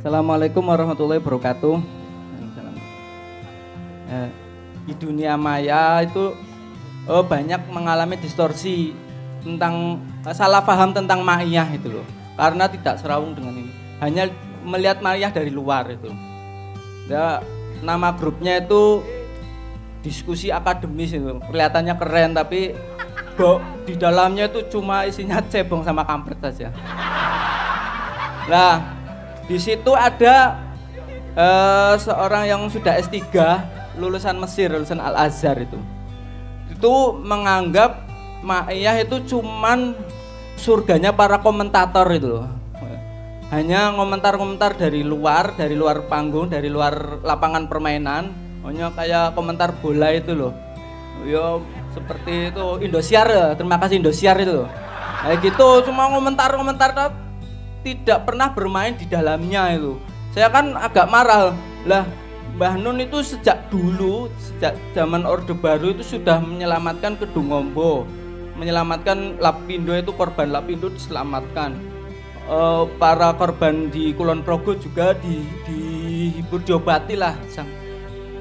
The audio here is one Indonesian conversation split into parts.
Assalamualaikum warahmatullahi wabarakatuh. Eh, di dunia maya itu oh, banyak mengalami distorsi tentang eh, salah paham tentang ma'iyah itu loh. Karena tidak serawung dengan ini. Hanya melihat ma'iyah dari luar itu. Ya, nama grupnya itu diskusi akademis itu. Kelihatannya keren tapi kok di dalamnya itu cuma isinya cebong sama kampret saja. Nah, di situ ada uh, seorang yang sudah S3 lulusan Mesir, lulusan Al Azhar itu. Itu menganggap Ma'iyah itu cuman surganya para komentator itu loh. Hanya komentar-komentar dari luar, dari luar panggung, dari luar lapangan permainan. Hanya kayak komentar bola itu loh. Yo seperti itu Indosiar ya, terima kasih Indosiar itu loh. Kayak gitu cuma komentar-komentar tidak pernah bermain di dalamnya itu. Saya kan agak marah lah. Mbah Nun itu sejak dulu, sejak zaman Orde Baru itu sudah menyelamatkan Kedungombo, menyelamatkan Lapindo itu korban Lapindo diselamatkan. E, para korban di Kulon Progo juga di dihibur diobati lah.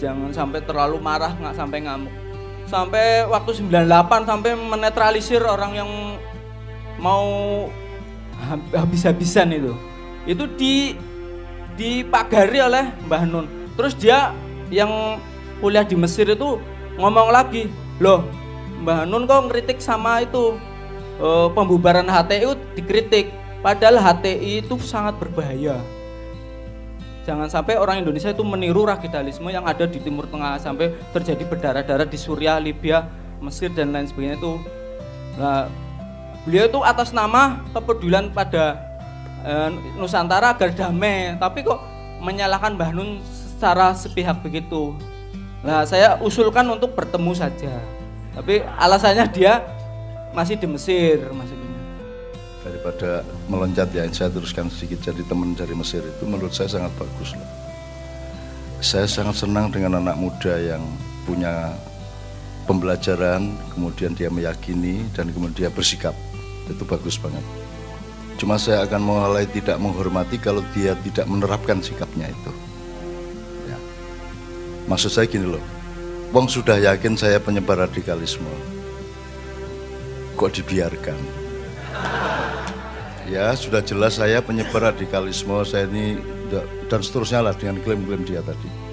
Jangan sampai terlalu marah, nggak sampai ngamuk. Sampai waktu 98 sampai menetralisir orang yang mau habis-habisan itu. Itu di dipagari oleh Mbah Nun. Terus dia yang kuliah di Mesir itu ngomong lagi loh Mbah Nun kok ngeritik sama itu e, pembubaran HTI dikritik padahal HTI itu sangat berbahaya. Jangan sampai orang Indonesia itu meniru radikalisme yang ada di Timur Tengah sampai terjadi berdarah-darah di Suriah, Libya, Mesir dan lain sebagainya itu. Nah beliau itu atas nama kepedulian pada e, Nusantara agar damai tapi kok menyalahkan Mbah Nun secara sepihak begitu. Nah saya usulkan untuk bertemu saja tapi alasannya dia masih di Mesir masih daripada meloncat ya saya teruskan sedikit. Jadi teman dari Mesir itu menurut saya sangat bagus loh saya sangat senang dengan anak muda yang punya pembelajaran kemudian dia meyakini dan kemudian dia bersikap. Itu bagus banget. Cuma saya akan mulai tidak menghormati kalau dia tidak menerapkan sikapnya itu. Ya. maksud saya gini loh. Wong sudah yakin saya penyebar radikalisme. Kok dibiarkan? Ya sudah jelas saya penyebar radikalisme saya ini dan seterusnya lah dengan klaim-klaim dia tadi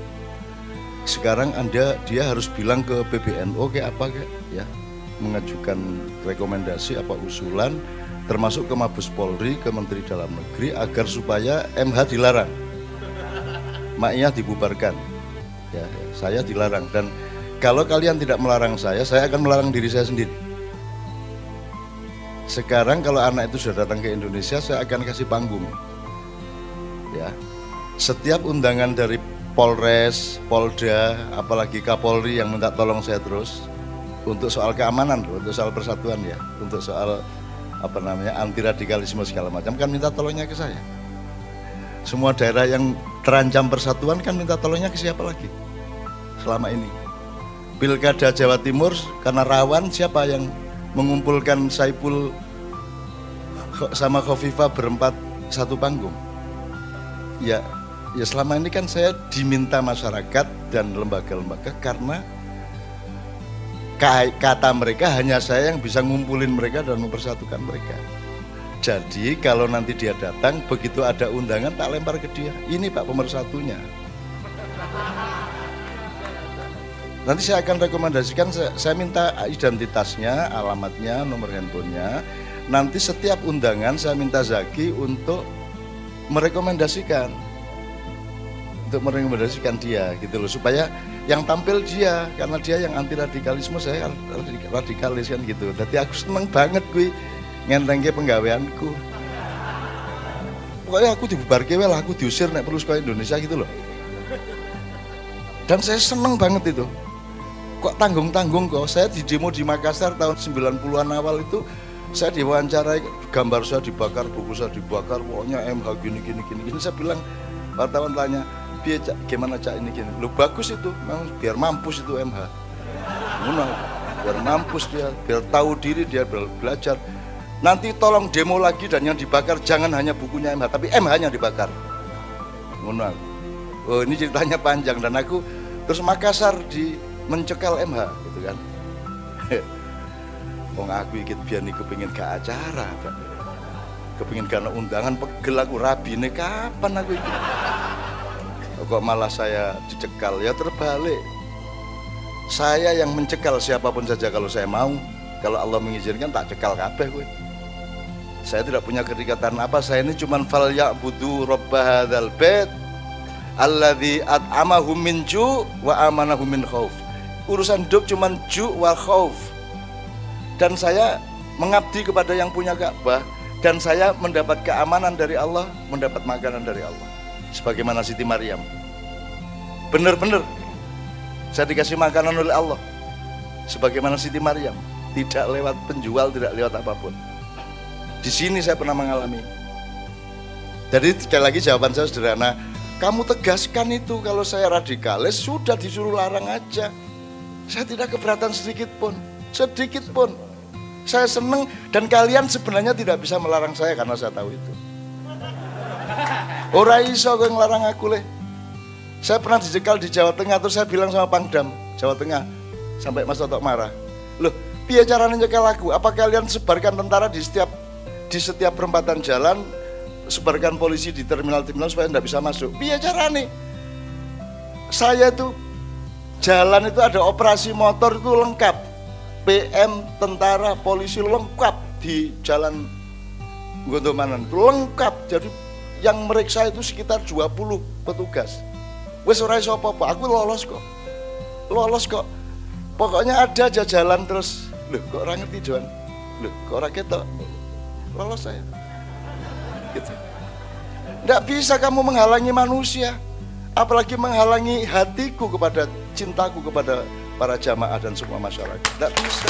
sekarang anda dia harus bilang ke PBNU kayak apa kayak ya mengajukan rekomendasi apa usulan termasuk ke Mabes Polri, ke Menteri Dalam Negeri agar supaya MH dilarang. Maknya dibubarkan. Ya, saya dilarang dan kalau kalian tidak melarang saya, saya akan melarang diri saya sendiri. Sekarang kalau anak itu sudah datang ke Indonesia, saya akan kasih panggung. Ya. Setiap undangan dari Polres, Polda, apalagi Kapolri yang minta tolong saya terus, untuk soal keamanan untuk soal persatuan ya, untuk soal apa namanya anti radikalisme segala macam kan minta tolongnya ke saya. Semua daerah yang terancam persatuan kan minta tolongnya ke siapa lagi selama ini. Pilkada Jawa Timur karena rawan siapa yang mengumpulkan Saipul sama Khofifa berempat satu panggung. Ya, ya selama ini kan saya diminta masyarakat dan lembaga-lembaga karena kata mereka hanya saya yang bisa ngumpulin mereka dan mempersatukan mereka. Jadi kalau nanti dia datang, begitu ada undangan tak lempar ke dia. Ini Pak pemersatunya. Nanti saya akan rekomendasikan, saya minta identitasnya, alamatnya, nomor handphonenya. Nanti setiap undangan saya minta Zaki untuk merekomendasikan untuk merekomendasikan dia gitu loh. Supaya yang tampil dia karena dia yang anti radikalisme saya radikalis kan gitu. Jadi aku seneng banget gue ngentengke penggaweanku. Pokoknya aku dibubarke lah aku diusir nek perlu sekolah Indonesia gitu loh. Dan saya seneng banget itu. Kok tanggung-tanggung kok. Saya di demo di Makassar tahun 90-an awal itu saya diwawancarai gambar saya dibakar buku saya dibakar pokoknya MH gini gini gini, gini. saya bilang wartawan tanya biar cak, gimana cak ini gini lu bagus itu memang biar mampus itu MH Muna, biar mampus dia biar tahu diri dia belajar nanti tolong demo lagi dan yang dibakar jangan hanya bukunya MH tapi MH nya dibakar aku. Oh ini ceritanya panjang dan aku terus Makassar di mencekal MH gitu kan. Wong aku ikut biar nih kepingin ke acara. Kepingin karena undangan pegel aku rabine kapan aku ikut. Kok malah saya dicekal ya terbalik. Saya yang mencekal siapa pun saja kalau saya mau. Kalau Allah mengizinkan tak cekal kabeh gue. Saya tidak punya kedekatan apa, saya ini cuman fal ya'budu rabba hadzal bait alladzi at'amahum min ju' wa amanahum min khauf. Urusan hidup cuman ju' wa khauf. Dan saya mengabdi kepada yang punya Ka'bah dan saya mendapat keamanan dari Allah, mendapat makanan dari Allah. Sebagaimana Siti Maryam. Benar-benar saya dikasih makanan oleh Allah. Sebagaimana Siti Maryam, tidak lewat penjual, tidak lewat apa pun. Di sini saya pernah mengalami. Jadi sekali lagi jawaban saya sederhana. Kamu tegaskan itu kalau saya radikalis sudah disuruh larang aja. Saya tidak keberatan sedikit pun, sedikit pun. Saya senang dan kalian sebenarnya tidak bisa melarang saya karena saya tahu itu. Ora iso gue ngelarang aku leh. Saya pernah dicekal di Jawa Tengah terus saya bilang sama Pangdam Jawa Tengah sampai Mas Toto marah. Loh, biar caranya nyekal aku? Apa kalian sebarkan tentara di setiap di setiap perempatan jalan sebarkan polisi di terminal-terminal supaya tidak bisa masuk. Biar nih. Saya itu jalan itu ada operasi motor itu lengkap. PM, tentara, polisi lengkap di jalan Gondomanan lengkap. Jadi yang meriksa itu sekitar 20 petugas. Wes ora iso apa-apa, aku lolos kok. Lolos kok. Pokoknya ada aja jalan terus. Loh, kok orang ngerti Joan? Loh, kok orang ketok? lolos saya. Gitu. Tidak bisa kamu menghalangi manusia, apalagi menghalangi hatiku kepada cintaku kepada para jamaah dan semua masyarakat. Tidak bisa.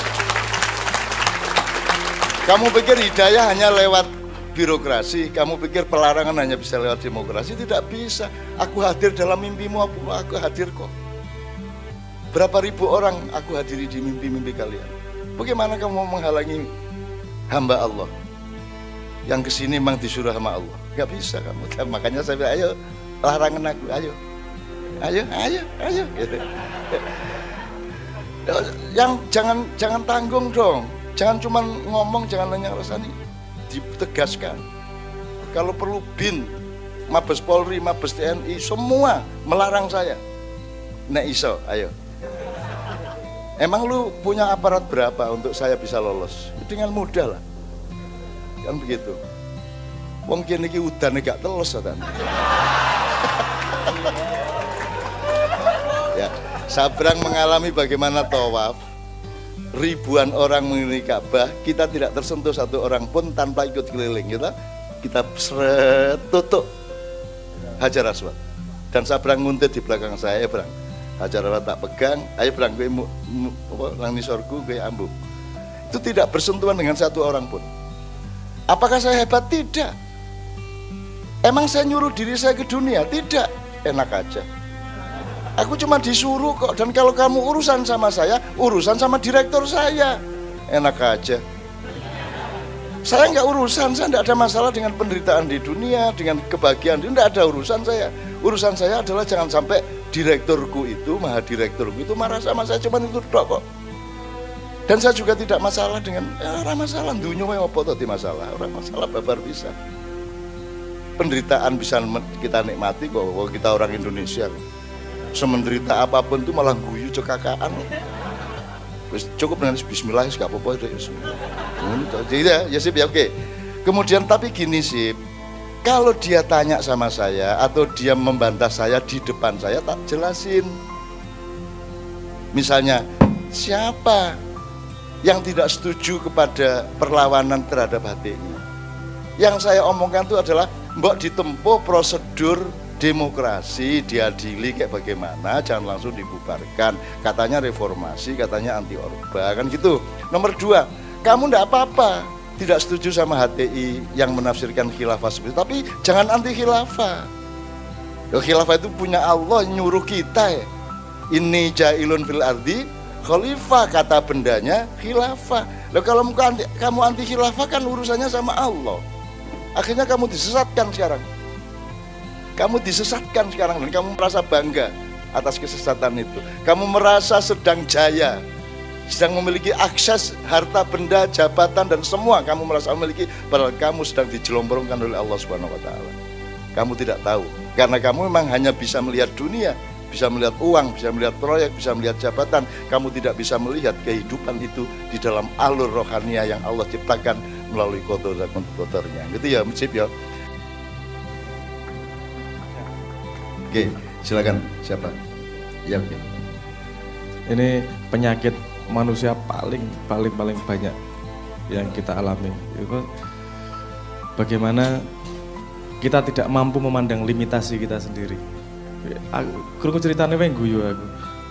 Kamu pikir hidayah hanya lewat birokrasi, kamu pikir pelarangan hanya bisa lewat demokrasi, tidak bisa. Aku hadir dalam mimpimu, aku, aku hadir kok. Berapa ribu orang aku hadiri di mimpi-mimpi kalian. Bagaimana kamu menghalangi hamba Allah? yang ke sini memang disuruh sama Allah nggak bisa kamu makanya saya bilang ayo larangan aku ayo ayo ayo ayo gitu. yang jangan jangan tanggung dong jangan cuma ngomong jangan nanya rasanya ditegaskan kalau perlu bin Mabes Polri, Mabes TNI, semua melarang saya. Nek iso, ayo. Emang lu punya aparat berapa untuk saya bisa lolos? Dengan mudah lah kan begitu wong kene iki udane gak telus ya ya Sabrang mengalami bagaimana tawaf ribuan orang mengelilingi Ka'bah kita tidak tersentuh satu orang pun tanpa ikut keliling kita kita seret tutup Hajar Aswad dan Sabrang nguntit di belakang saya ya Brang Hajar Aswad tak pegang ayo Brang gue nang nisorku gue ambuk itu tidak bersentuhan dengan satu orang pun Apakah saya hebat? Tidak. Emang saya nyuruh diri saya ke dunia? Tidak. Enak aja. Aku cuma disuruh kok. Dan kalau kamu urusan sama saya, urusan sama direktur saya. Enak aja. Saya nggak urusan, saya tidak ada masalah dengan penderitaan di dunia, dengan kebahagiaan. Tidak ada urusan saya. Urusan saya adalah jangan sampai direkturku itu, maha direkturku itu marah sama saya. Cuma itu kok. Dan saya juga tidak masalah dengan ya, orang masalah dunia apa tadi masalah orang masalah babar bisa. Penderitaan bisa kita nikmati kok kita orang Indonesia. Semenderita apa pun itu malah guyu cekakaan. Cukup dengan bismillah gak apa-apa Jadi ya, ya sih ya oke. Kemudian tapi gini sih, kalau dia tanya sama saya atau dia membantah saya di depan saya tak jelasin. Misalnya, siapa yang tidak setuju kepada perlawanan terhadap HTI. Yang saya omongkan itu adalah mbok ditempuh prosedur demokrasi diadili kayak bagaimana jangan langsung dibubarkan katanya reformasi katanya anti orba kan gitu nomor dua kamu ndak apa-apa tidak setuju sama HTI yang menafsirkan khilafah seperti itu tapi jangan anti khilafah Loh, khilafah itu punya Allah nyuruh kita ya ini jailun fil ardi khalifah kata bendanya khilafah. Loh kalau anti, kamu anti khilafah kan urusannya sama Allah. Akhirnya kamu disesatkan sekarang. Kamu disesatkan sekarang dan kamu merasa bangga atas kesesatan itu. Kamu merasa sedang jaya, sedang memiliki akses harta benda, jabatan dan semua kamu merasa memiliki padahal kamu sedang dijelombrongkan oleh Allah Subhanahu wa taala. Kamu tidak tahu karena kamu memang hanya bisa melihat dunia, bisa melihat uang, bisa melihat proyek, bisa melihat jabatan. Kamu tidak bisa melihat kehidupan itu di dalam alur rohania yang Allah ciptakan melalui kotor dan kotornya. Gitu ya, Mujib ya. Oke, silakan siapa? Ya oke. Ini penyakit manusia paling paling paling banyak yang kita alami. Itu bagaimana kita tidak mampu memandang limitasi kita sendiri. Aku ceritanya wae guyu aku.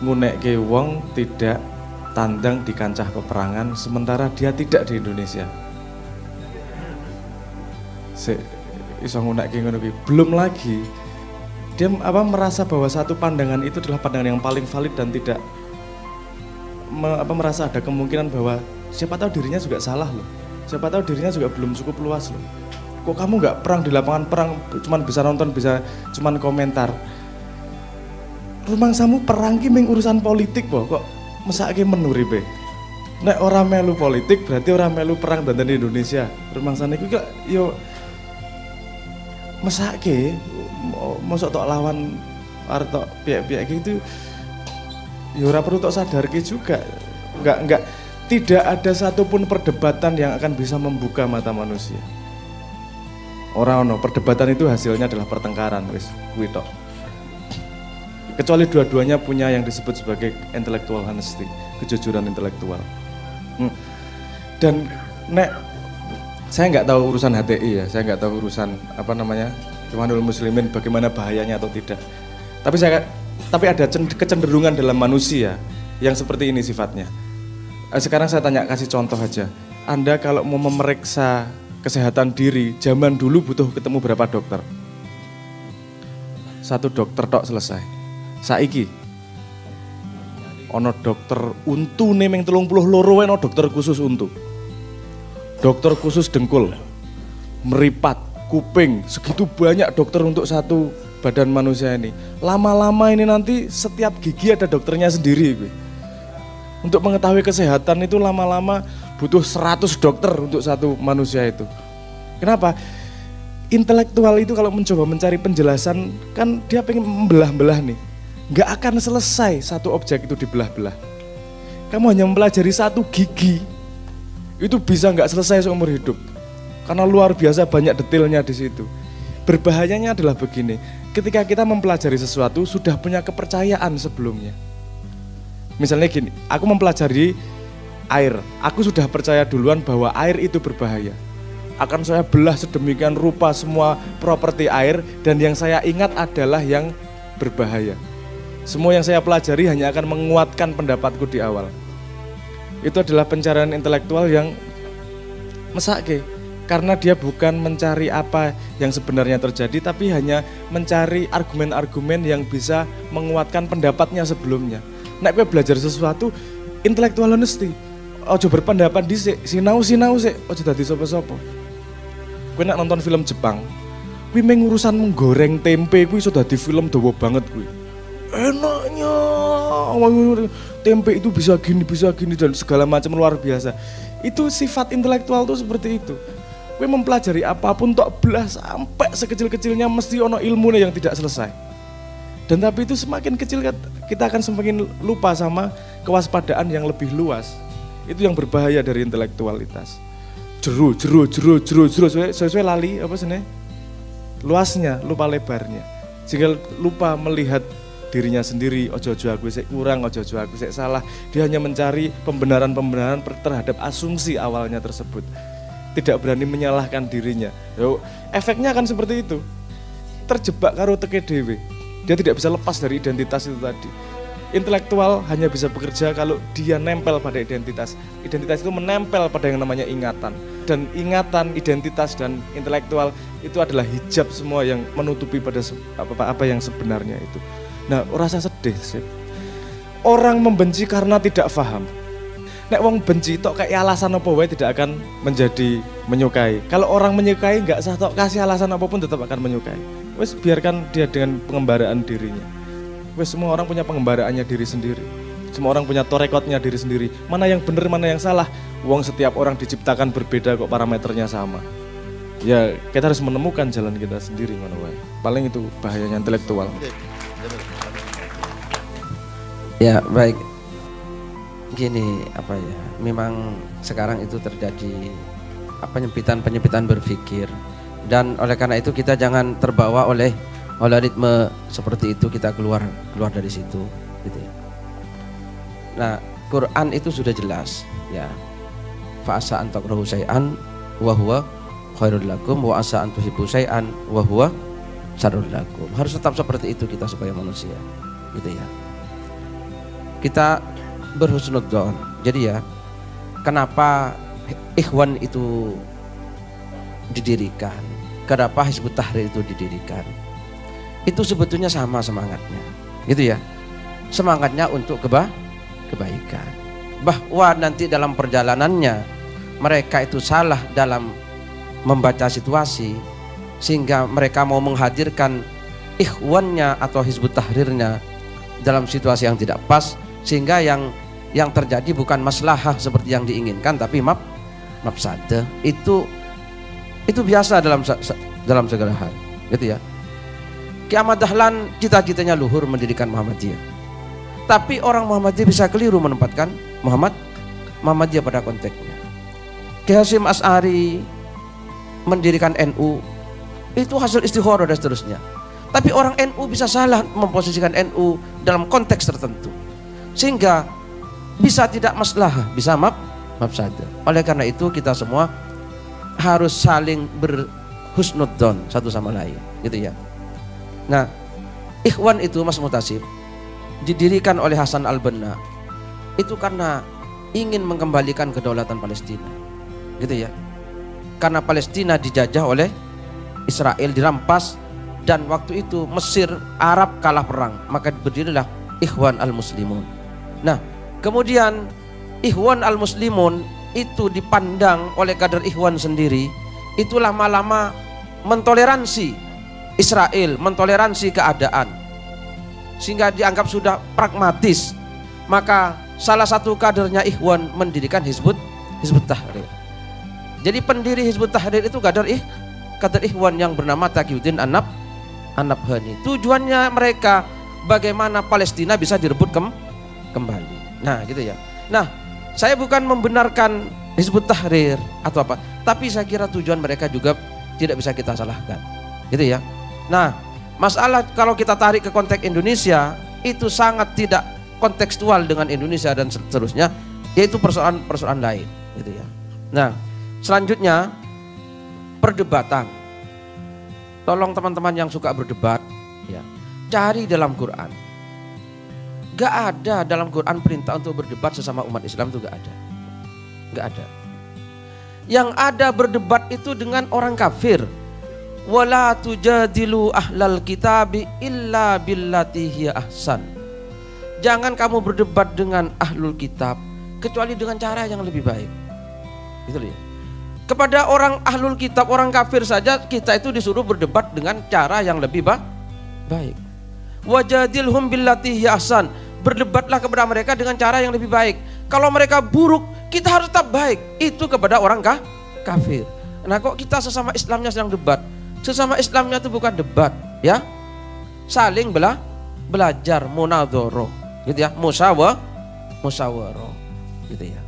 Ngunekke wong tidak tandang di kancah peperangan sementara dia tidak di Indonesia. Se iso ngunekke ngono Belum lagi dia apa merasa bahwa satu pandangan itu adalah pandangan yang paling valid dan tidak me, apa merasa ada kemungkinan bahwa siapa tahu dirinya juga salah loh. Siapa tahu dirinya juga belum cukup luas loh. Kok kamu nggak perang di lapangan perang cuman bisa nonton bisa cuman komentar? Rumah samu perang ki urusan politik boh kok mesake menuri be? Nek orang melu politik berarti orang melu perang dan di Indonesia rumah sana itu yo mesake mosok tok lawan arto pihak-pihak gitu ya ora perlu tok ke juga. Enggak enggak tidak ada satupun perdebatan yang akan bisa membuka mata manusia. Orang no perdebatan itu hasilnya adalah pertengkaran wis kuwi tok. Kecuali dua-duanya punya yang disebut sebagai intellectual honesty kejujuran intelektual. Hmm. dan nek saya nggak tahu urusan HTI ya saya nggak tahu urusan apa namanya Ikhwanul Muslimin bagaimana bahayanya atau tidak. Tapi saya tapi ada kecenderungan dalam manusia yang seperti ini sifatnya. Eh, sekarang saya tanya kasih contoh aja. Anda kalau mau memeriksa kesehatan diri, zaman dulu butuh ketemu berapa dokter? Satu dokter tok selesai. Saiki ono dokter untu nih telung puluh loro ono dokter khusus untuk dokter khusus dengkul meripat kuping, segitu banyak dokter untuk satu badan manusia ini. Lama-lama ini nanti setiap gigi ada dokternya sendiri. Gue. Untuk mengetahui kesehatan itu lama-lama butuh 100 dokter untuk satu manusia itu. Kenapa? Intelektual itu kalau mencoba mencari penjelasan kan dia pengen membelah-belah nih. Nggak akan selesai satu objek itu dibelah-belah. Kamu hanya mempelajari satu gigi, itu bisa nggak selesai seumur hidup karena luar biasa banyak detailnya di situ. Berbahayanya adalah begini, ketika kita mempelajari sesuatu sudah punya kepercayaan sebelumnya. Misalnya gini, aku mempelajari air, aku sudah percaya duluan bahwa air itu berbahaya. Akan saya belah sedemikian rupa semua properti air dan yang saya ingat adalah yang berbahaya. Semua yang saya pelajari hanya akan menguatkan pendapatku di awal. Itu adalah pencarian intelektual yang mesake karena dia bukan mencari apa yang sebenarnya terjadi tapi hanya mencari argumen-argumen yang bisa menguatkan pendapatnya sebelumnya. Nek gue belajar sesuatu intelektual honesty. Ojo berpendapat di sinau sinau sih, ojo dadi sopo-sopo. Gue nak nonton film Jepang, gue mengurusan menggoreng tempe gue sudah di film dawa banget gue. Enaknya, tempe itu bisa gini, bisa gini dan segala macam luar biasa. Itu sifat intelektual tuh seperti itu. Kue mempelajari apa pun tok belas sampai sekecil-kecilnya mesti ono ilmu yang tidak selesai. Dan tapi itu semakin kecil kita akan semakin lupa sama kewaspadaan yang lebih luas. Itu yang berbahaya dari intelektualitas. Jeru, jeru, jeru, jeru, jeru, sesuai, lali apa sih Luasnya, lupa lebarnya. Sehingga lupa melihat dirinya sendiri, ojo-ojo aku saya kurang, ojo-ojo aku saya salah. Dia hanya mencari pembenaran-pembenaran terhadap asumsi awalnya tersebut tidak berani menyalahkan dirinya. Yo, efeknya akan seperti itu. Terjebak karo teke dewe. Dia tidak bisa lepas dari identitas itu tadi. Intelektual hanya bisa bekerja kalau dia nempel pada identitas. Identitas itu menempel pada yang namanya ingatan. Dan ingatan, identitas, dan intelektual itu adalah hijab semua yang menutupi pada apa, apa yang sebenarnya itu. Nah, rasa sedih sih. Orang membenci karena tidak paham nek wong benci tok kayak alasan apa wae tidak akan menjadi menyukai. Kalau orang menyukai nggak sah tok kasih alasan apa pun tetap akan menyukai. Wes biarkan dia dengan pengembaraan dirinya. Wes semua orang punya pengembaraannya diri sendiri. Semua orang punya torekotnya diri sendiri. Mana yang benar, mana yang salah. Wong setiap orang diciptakan berbeda kok parameternya sama. Ya kita harus menemukan jalan kita sendiri mana wae. Paling itu bahayanya intelektual. Ya baik. Gini apa ya? Memang sekarang itu terjadi apa penyempitan-penyempitan berpikir dan oleh karena itu kita jangan terbawa oleh oleh ritme seperti itu kita keluar keluar dari situ gitu ya. Nah, Quran itu sudah jelas ya. Fa'asa an takrahu syai'an wa huwa khairul lakum wa asa an tuhibbu syai'an wa lakum. Harus tetap seperti itu kita sebagai manusia. Gitu ya kita berhusnudzon. Jadi ya, kenapa ikhwan itu didirikan? Kenapa Hizbut Tahrir itu didirikan? Itu sebetulnya sama semangatnya. Gitu ya. Semangatnya untuk keba kebaikan. Bahwa nanti dalam perjalanannya mereka itu salah dalam membaca situasi sehingga mereka mau menghadirkan ikhwannya atau Hizbut Tahrirnya dalam situasi yang tidak pas sehingga yang yang terjadi bukan maslahah seperti yang diinginkan tapi map mafsada itu itu biasa dalam dalam segala hal gitu ya. Kiamat Dahlan cita-citanya luhur mendirikan Muhammadiyah. Tapi orang Muhammadiyah bisa keliru menempatkan Muhammad Muhammadiyah pada konteksnya. Ki As'ari mendirikan NU itu hasil istikharah dan seterusnya. Tapi orang NU bisa salah memposisikan NU dalam konteks tertentu. Sehingga bisa tidak masalah, bisa maaf saja. Oleh karena itu kita semua harus saling berhusnudzon satu sama lain, gitu ya. Nah, ikhwan itu Mas Mutasib didirikan oleh Hasan Al-Banna itu karena ingin mengembalikan kedaulatan Palestina. Gitu ya. Karena Palestina dijajah oleh Israel dirampas dan waktu itu Mesir Arab kalah perang, maka berdirilah Ikhwan Al-Muslimun. Nah, kemudian Ikhwan al-Muslimun itu dipandang oleh kader Ikhwan sendiri itu lama-lama mentoleransi Israel, mentoleransi keadaan sehingga dianggap sudah pragmatis. Maka salah satu kadernya Ikhwan mendirikan Hizbut Hizbut Tahrir. Jadi pendiri Hizbut Tahrir itu kader ih kader Ikhwan yang bernama Taqiyuddin Anab Anabhani. Tujuannya mereka bagaimana Palestina bisa direbut kembali kembali. Nah, gitu ya. Nah, saya bukan membenarkan Hizbut Tahrir atau apa, tapi saya kira tujuan mereka juga tidak bisa kita salahkan. Gitu ya. Nah, masalah kalau kita tarik ke konteks Indonesia itu sangat tidak kontekstual dengan Indonesia dan seterusnya, yaitu persoalan-persoalan lain, gitu ya. Nah, selanjutnya perdebatan. Tolong teman-teman yang suka berdebat, ya, cari dalam Quran Gak ada dalam Quran perintah untuk berdebat sesama umat Islam itu gak ada. Gak ada. Yang ada berdebat itu dengan orang kafir. Wala tujadilu ahlal kitabi illa billati hiya ahsan. Jangan kamu berdebat dengan ahlul kitab kecuali dengan cara yang lebih baik. Gitu ya. Kepada orang ahlul kitab, orang kafir saja kita itu disuruh berdebat dengan cara yang lebih baik. Wajadilhum billati hiya ahsan berdebatlah kepada mereka dengan cara yang lebih baik. Kalau mereka buruk, kita harus tetap baik. Itu kepada orang kah? kafir. Nah kok kita sesama Islamnya sedang debat? Sesama Islamnya itu bukan debat, ya. Saling bela belajar munadhara, gitu ya. Musyawarah, musyawarah, gitu ya.